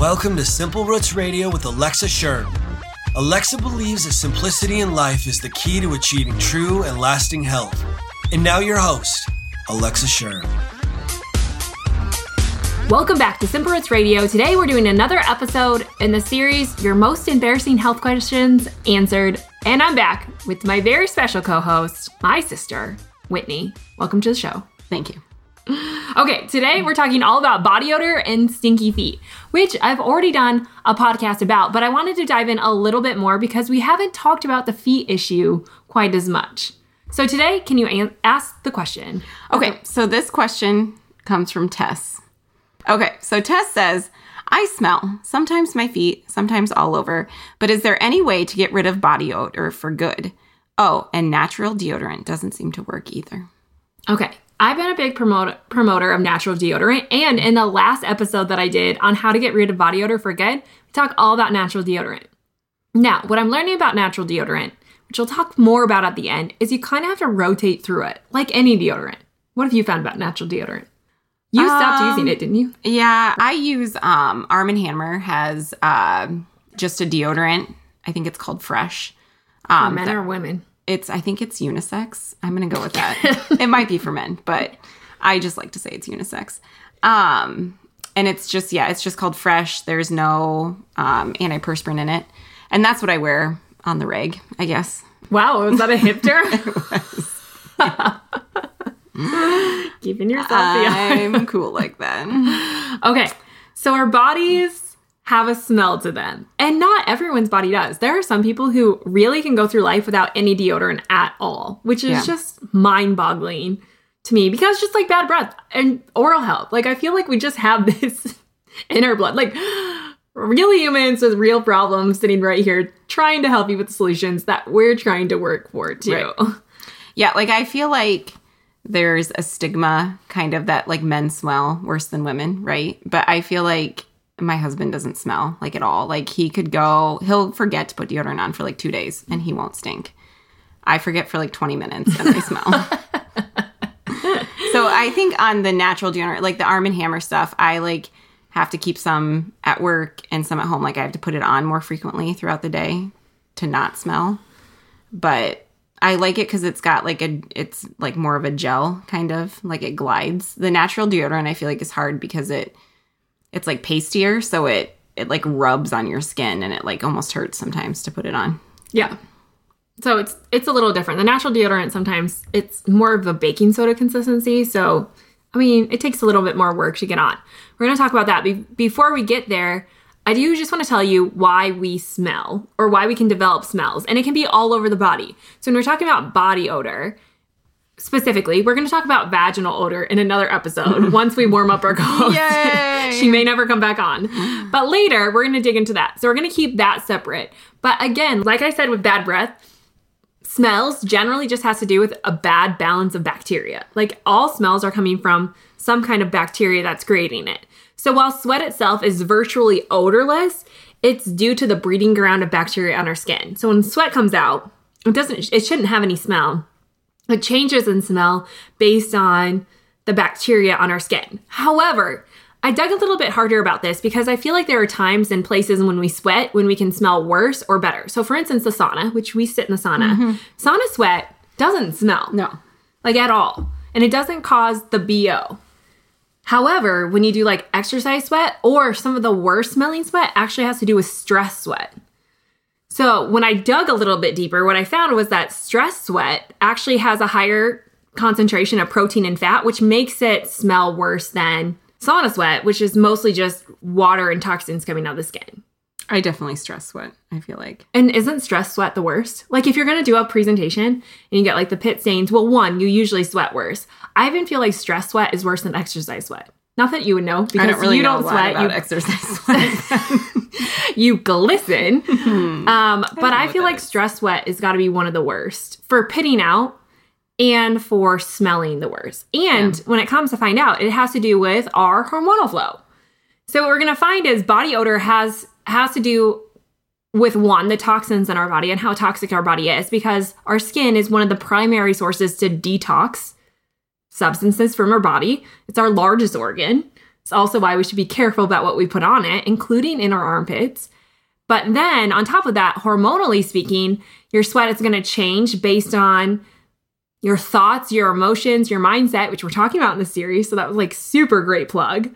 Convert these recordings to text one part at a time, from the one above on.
Welcome to Simple Roots Radio with Alexa Schirm. Alexa believes that simplicity in life is the key to achieving true and lasting health. And now, your host, Alexa Schirm. Welcome back to Simple Roots Radio. Today we're doing another episode in the series Your Most Embarrassing Health Questions Answered. And I'm back with my very special co host, my sister, Whitney. Welcome to the show. Thank you. Okay, today we're talking all about body odor and stinky feet, which I've already done a podcast about, but I wanted to dive in a little bit more because we haven't talked about the feet issue quite as much. So today, can you an- ask the question? Okay, so this question comes from Tess. Okay, so Tess says, I smell, sometimes my feet, sometimes all over, but is there any way to get rid of body odor for good? Oh, and natural deodorant doesn't seem to work either. Okay, I've been a big promoter promoter of natural deodorant, and in the last episode that I did on how to get rid of body odor for good, we talk all about natural deodorant. Now, what I'm learning about natural deodorant, which I'll talk more about at the end, is you kind of have to rotate through it, like any deodorant. What have you found about natural deodorant? You stopped Um, using it, didn't you? Yeah, I use um Arm and Hammer has uh, just a deodorant. I think it's called Fresh. For Um, men that- or women? It's I think it's unisex. I'm gonna go with that. it might be for men, but I just like to say it's unisex. Um, and it's just yeah, it's just called Fresh. There's no um, antiperspirant in it, and that's what I wear on the reg, I guess. Wow, was that a hipster? Keeping yourself I'm cool like that. Okay, so our bodies have a smell to them, and not everyone's body does. There are some people who really can go through life without any deodorant at all, which is Yeah. just mind boggling to me because just like bad breath and oral health, like I feel like we just have this in our blood. Like, real humans with real problems sitting right here trying to help you with the solutions that we're trying to work for too. Right. Yeah, like I feel like there's a stigma kind of that like men smell worse than women, right? But I feel like my husband doesn't smell like at all. Like he could go, he'll forget to put deodorant on for like two days and he won't stink. I forget for like 20 minutes and I smell. so I think on the natural deodorant, like the Arm and Hammer stuff, I like have to keep some at work and some at home. Like I have to put it on more frequently throughout the day to not smell. But I like it because it's got like a, it's like more of a gel kind of like it glides. The natural deodorant I feel like is hard because it, it's like pastier, so it it like rubs on your skin and it like almost hurts sometimes to put it on. Yeah. So it's it's a little different. The natural deodorant sometimes it's more of a baking soda consistency. So I mean, it takes a little bit more work to get on. We're going to talk about that. Be- before we get there, I do just want to tell you why we smell or why we can develop smells, and it can be all over the body. So when we're talking about body odor, specifically, we're going to talk about vaginal odor in another episode once we warm up our co Yay! she may never come back on. But later, we're going to dig into that. So we're going to keep that separate. But again, like I said with bad breath, smells generally just has to do with a bad balance of bacteria. Like all smells are coming from some kind of bacteria that's creating it. So while sweat itself is virtually odorless, it's due to the breeding ground of bacteria on our skin. So when sweat comes out, it doesn't it shouldn't have any smell. It changes in smell based on the bacteria on our skin. However, I dug a little bit harder about this because I feel like there are times and places when we sweat when we can smell worse or better. So, for instance, the sauna, which we sit in the sauna, mm-hmm. sauna sweat doesn't smell No. like at all, and it doesn't cause the BO. However, when you do like exercise sweat or some of the worst smelling sweat actually has to do with stress sweat. So, when I dug a little bit deeper, what I found was that stress sweat actually has a higher concentration of protein and fat, which makes it smell worse than sauna sweat, which is mostly just water and toxins coming out of the skin. I definitely stress sweat, I feel like. And isn't stress sweat the worst? Like if you're gonna do a presentation and you get like the pit stains, well, one, you usually sweat worse. I even feel like stress sweat is worse than exercise sweat. Not that you would know because don't really you know don't sweat, you, exercise sweat. you glisten. um, but know I, feel like is. stress sweat has got to be one of the worst for pitting out and for smelling the worst. And when it comes to find out, it has to do with our hormonal flow. So what we're gonna find is body odor has has to do with one the toxins in our body and how toxic our body is because our skin is one of the primary sources to detox substances from our body. It's our largest organ. It's also why we should be careful about what we put on it, including in our armpits. But then, on top of that, hormonally speaking, your sweat is going to change based on your thoughts, your emotions, your mindset, which we're talking about in the series. So that was like super great plug.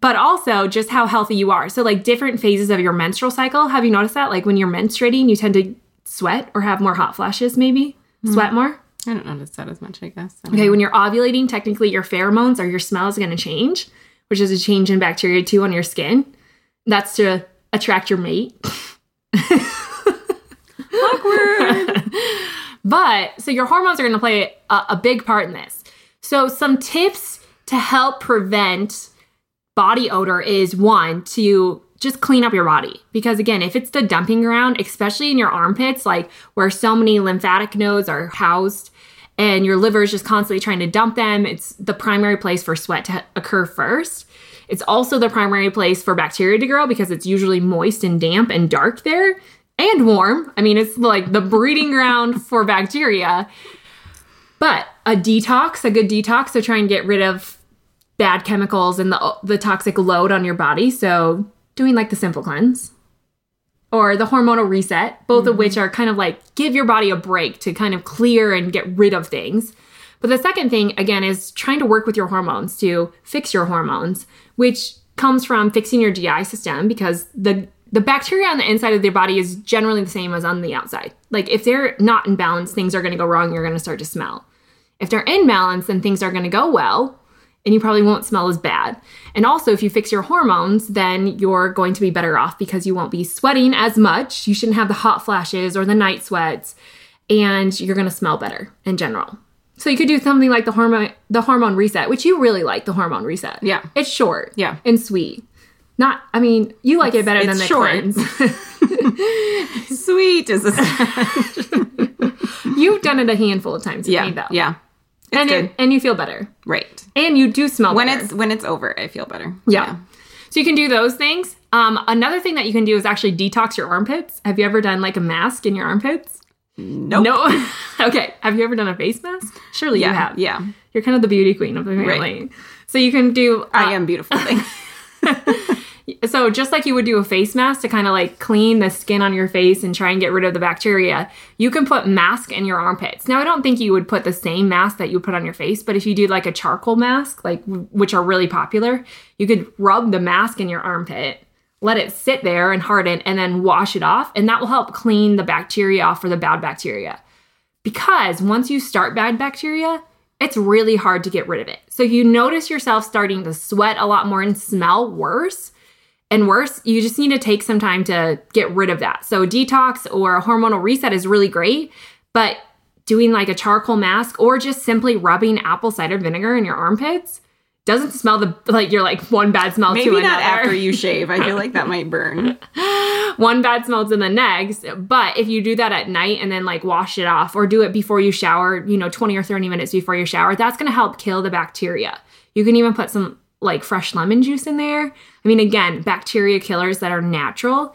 But also just how healthy you are. So, like different phases of your menstrual cycle. Have you noticed that? Like when you're menstruating, you tend to sweat or have more hot flashes, maybe? Mm-hmm. Sweat more? I don't notice that as much, I guess. I Okay, know. when you're ovulating, technically your pheromones or your smell is going to change, which is a change in bacteria too on your skin. That's to attract your mate. Awkward. But so your hormones are going to play a, a big part in this. So some tips to help prevent body odor is one to just clean up your body because again, if it's the dumping ground, especially in your armpits, like where so many lymphatic nodes are housed and your liver is just constantly trying to dump them, it's the primary place for sweat to occur first. It's also the primary place for bacteria to grow because it's usually moist and damp and dark there and warm. I mean, it's like the breeding ground for bacteria. But a detox, a good detox, so try and get rid of bad chemicals and the the toxic load on your body. So doing like the simple cleanse or the hormonal reset, both of which mm-hmm. are kind of like give your body a break to kind of clear and get rid of things. But the second thing again is trying to work with your hormones to fix your hormones, which comes from fixing your GI system because the the bacteria on the inside of your body is generally the same as on the outside. Like if they're not in balance, things are going to go wrong, you're going to start to smell. If they're in balance, then things are going to go well and you probably won't smell as bad. And also, if you fix your hormones, then you're going to be better off because you won't be sweating as much. You shouldn't have the hot flashes or the night sweats, and you're going to smell better in general. So you could do something like the hormone the hormone reset, which you really like the hormone reset. Yeah. It's short. Yeah. And sweet. Not I mean, you like it better than the short. cleanse. Sweet is a You've done it a handful of times with yeah, me though. yeah. It's And good. it, and you feel better. right. And you do smell When better. it's when it's over, I feel better. Yeah. So you can do those things. Um, another thing that you can do is actually detox your armpits. Have you ever done like a mask in your armpits? Nope. No. okay. Have you ever done a face mask? Surely Yeah. you have. Yeah. You're kind of the beauty queen of the family. So you can do. uh, I am beautiful. Thing. So just like you would do a face mask to kind of like clean the skin on your face and try and get rid of the bacteria, you can put mask in your armpits. Now I don't think you would put the same mask that you put on your face, but if you do like a charcoal mask, like which are really popular, you could rub the mask in your armpit, let it sit there and harden and then wash it off and that will help clean the bacteria off for the bad bacteria. Because once you start bad bacteria, it's really hard to get rid of it. So if you notice yourself starting to sweat a lot more and smell worse, and worse, you just need to take some time to get rid of that. So, detox or a hormonal reset is really great, but doing like a charcoal mask or just simply rubbing apple cider vinegar in your armpits doesn't smell the like you're like one bad smell to Maybe another. not after you shave. I feel like that might burn. one bad smell to the next. But if you do that at night and then like wash it off or do it before you shower, you know, 20 or 30 minutes before you shower, that's going to help kill the bacteria. You can even put some like fresh lemon juice in there. I mean, again, bacteria killers that are natural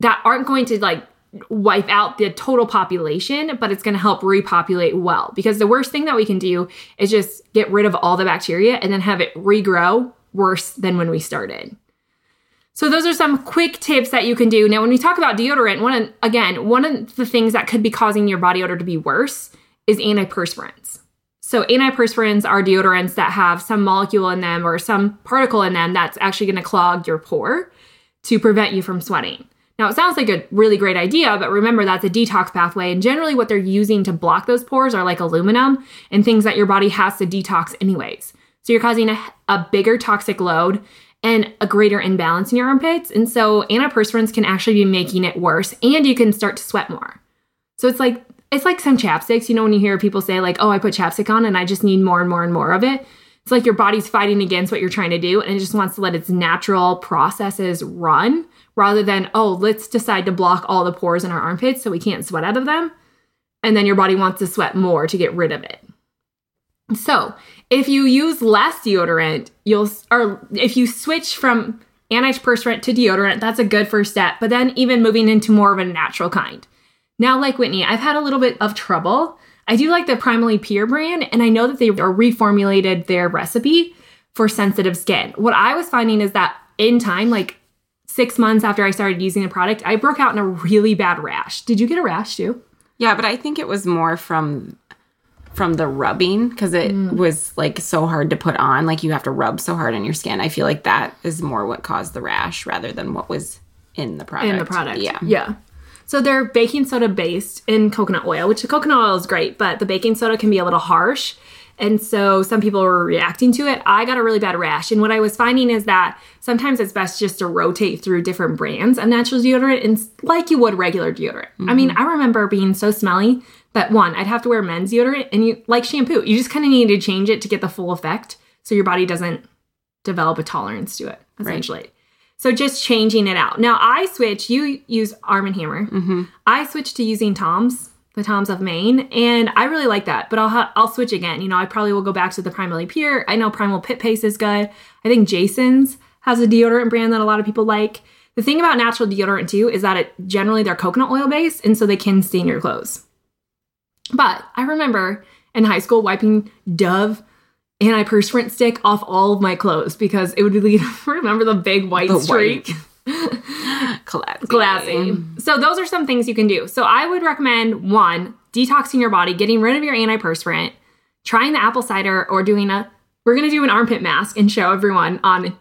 that aren't going to like wipe out the total population, but it's going to help repopulate well. Because the worst thing that we can do is just get rid of all the bacteria and then have it regrow worse than when we started. So those are some quick tips that you can do. Now, when we talk about deodorant, one of, again, one of the things that could be causing your body odor to be worse is antiperspirants. So antiperspirants are deodorants that have some molecule in them or some particle in them that's actually going to clog your pore to prevent you from sweating. Now, it sounds like a really great idea, but remember that's a detox pathway. And generally, what they're using to block those pores are like aluminum and things that your body has to detox, anyways. So you're causing a, a bigger toxic load and a greater imbalance in your armpits. And so antiperspirants can actually be making it worse, and you can start to sweat more. So it's like it's like some chapsticks. You know, when you hear people say like, "Oh, I put chapstick on and I just need more and more and more of it." It's like your body's fighting against what you're trying to do, and it just wants to let its natural processes run rather than, "Oh, let's decide to block all the pores in our armpits so we can't sweat out of them." And then your body wants to sweat more to get rid of it. So, if you use less deodorant, you'll or if you switch from antiperspirant to deodorant, that's a good first step. But then even moving into more of a natural kind. Now, like Whitney, I've had a little bit of trouble. I do like the Primally Pure brand, and I know that they are reformulated their recipe, for sensitive skin. What I was finding is that in time, like six months after I started using the product, I broke out in a really bad rash. Did you get a rash too? Yeah, but I think it was more from from the rubbing because it Mm. was like so hard to put on. Like you have to rub so hard on your skin. I feel like that is more what caused the rash rather than what was in the product. in the product. Yeah. Yeah. So they're baking soda based in coconut oil, which the coconut oil is great, but the baking soda can be a little harsh. And so some people were reacting to it. I got a really bad rash. And what I was finding is that sometimes it's best just to rotate through different brands of natural deodorant and like you would regular deodorant. I mean, mm-hmm. I remember being so smelly that one, I'd have to wear men's deodorant and you like shampoo. You just kind of need to change it to get the full effect so your body doesn't develop a tolerance to it, essentially. So just changing it out. Now I switch. You use Arm and Hammer. Mm-hmm. I switch to using Tom's, the Tom's of Maine, and I really like that. But I'll ha- I'll switch again. You know, I probably will go back to the Primally Pure. I know Primal Pit Paste is good. I think Jason's has a deodorant brand that a lot of people like. The thing about natural deodorant too is that it generally they're coconut oil based, and so they can stain your clothes. But I remember in high school wiping Dove antiperspirant stick off all of my clothes because it would lead. Remember the big white The streak? Classy. Glassy. So those are some things you can do. So I would recommend one, detoxing your body, getting rid of your antiperspirant, trying the apple cider, or doing a. We're gonna do an armpit mask and show everyone on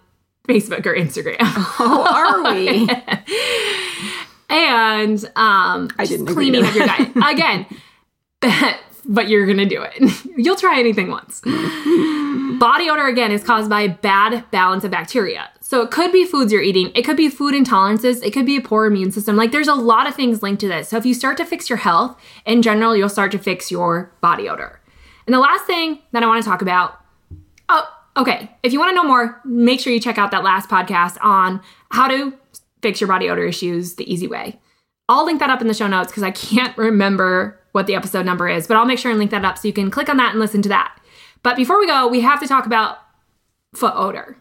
Facebook or Instagram. Oh, are we? and um I just didn't cleaning up your diet again but you're gonna do it. You'll try anything once. Body odor again is caused by a bad balance of bacteria. So it could be foods you're eating. It could be food intolerances. It could be a poor immune system. Like there's a lot of things linked to this. So if you start to fix your health in general you'll start to fix your body odor. And the last thing that i want to talk about Oh, okay. If you want to know more, make sure you check out that last podcast on how to fix your body odor issues the easy way. I'll link that up in the show notes because I can't remember what the episode number is, but I'll make sure and link that up so you can click on that and listen to that. But before we go, we have to talk about foot odor.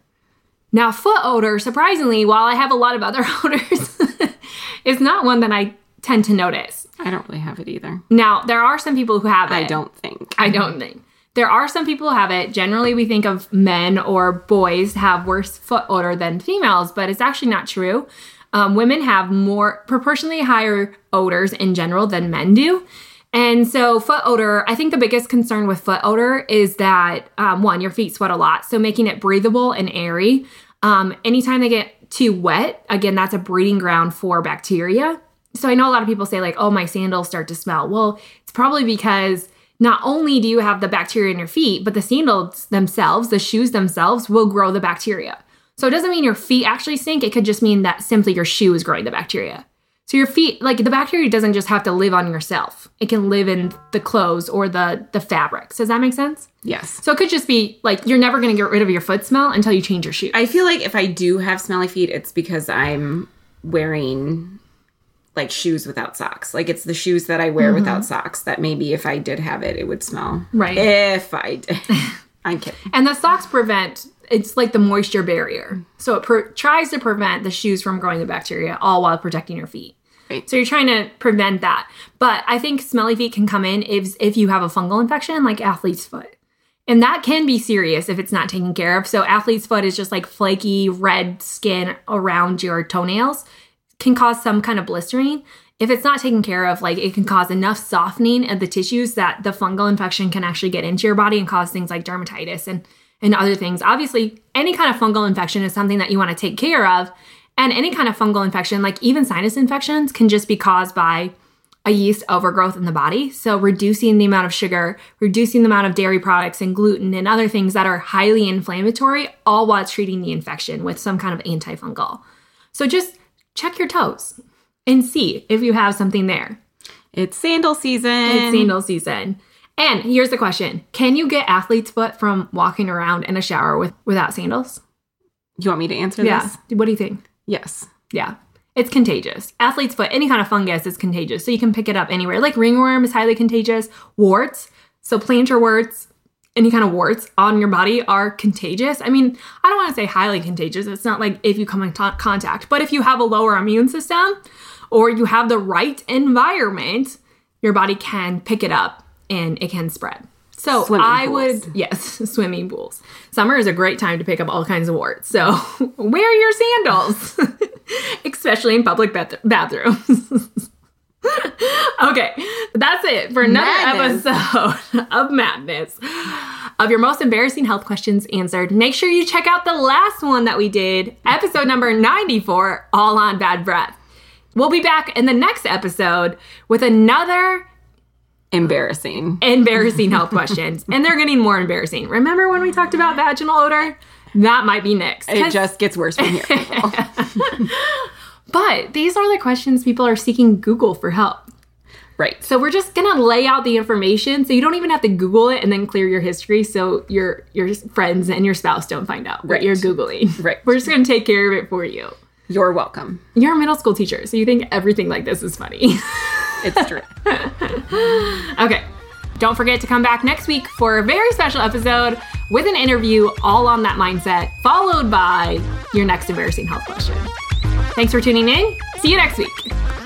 Now, foot odor, surprisingly, while I have a lot of other odors, is not one that I tend to notice. I don't really have it either. Now, there are some people who have it. I don't think. I don't think. There are some people who have it. Generally, we think of men or boys have worse foot odor than females, but it's actually not true. Um, women have more proportionally higher odors in general than men do. And so, foot odor, I think the biggest concern with foot odor is that um, one, your feet sweat a lot. So, making it breathable and airy. Um, anytime they get too wet, again, that's a breeding ground for bacteria. So, I know a lot of people say, like, oh, my sandals start to smell. Well, it's probably because not only do you have the bacteria in your feet, but the sandals themselves, the shoes themselves, will grow the bacteria. So it doesn't mean your feet actually stink. It could just mean that simply your shoe is growing the bacteria. So your feet, like the bacteria doesn't just have to live on yourself. It can live in the clothes or the the fabrics. Does that make sense? Yes. So it could just be like you're never going to get rid of your foot smell until you change your shoe. I feel like if I do have smelly feet, it's because I'm wearing like shoes without socks. Like it's the shoes that I wear without mm-hmm. socks that maybe if I did have it, it would smell. Right. If I did. I'm kidding. And the socks prevent it's like the moisture barrier. So it per- tries to prevent the shoes from growing the bacteria all while protecting your feet. Right. So you're trying to prevent that. But I think smelly feet can come in if if you have a fungal infection like athlete's foot. And that can be serious if it's not taken care of. So athlete's foot is just like flaky red skin around your toenails can cause some kind of blistering. If it's not taken care of, like it can cause enough softening of the tissues that the fungal infection can actually get into your body and cause things like dermatitis and and other things. Obviously, any kind of fungal infection is something that you want to take care of. And any kind of fungal infection, like even sinus infections, can just be caused by a yeast overgrowth in the body. So, reducing the amount of sugar, reducing the amount of dairy products and gluten and other things that are highly inflammatory, all while treating the infection with some kind of antifungal. So, just check your toes and see if you have something there. It's sandal season. It's sandal season. And here's the question Can you get athlete's foot from walking around in a shower with without sandals? You want me to answer Yeah. this? What do you think? Yes. Yeah. It's contagious. Athlete's foot, any kind of fungus is contagious. So you can pick it up anywhere. Like ringworm is highly contagious. Warts, so plantar warts, any kind of warts on your body are contagious. I mean, I don't want to say highly contagious. It's not like if you come in to- contact, but if you have a lower immune system or you have the right environment, your body can pick it up and it can spread. So Swimming I pools. would yes, swimming pools. Summer is a great time to pick up all kinds of warts. So wear your sandals, especially in public bath- bathrooms. okay, that's it for another Madness. episode of Madness. Of your most embarrassing health questions answered. Make sure you check out the last one that we did, episode number 94, all on bad breath. We'll be back in the next episode with another Embarrassing. embarrassing health questions, and they're getting more embarrassing. Remember when we talked about vaginal odor? That might be next. It just gets worse from here. but these are the questions people are seeking Google for help. right. So we're just gonna lay out the information so you don't even have to Google it and then clear your history so your your friends and your spouse don't find out what you're Googling. Right. We're just gonna take care of it for you. You're welcome. You're a middle school teacher, so you think everything like this is funny. It's true. Okay. Don't forget to come back next week for a very special episode with an interview all on that mindset, followed by your next embarrassing health question. Thanks for tuning in. See you next week.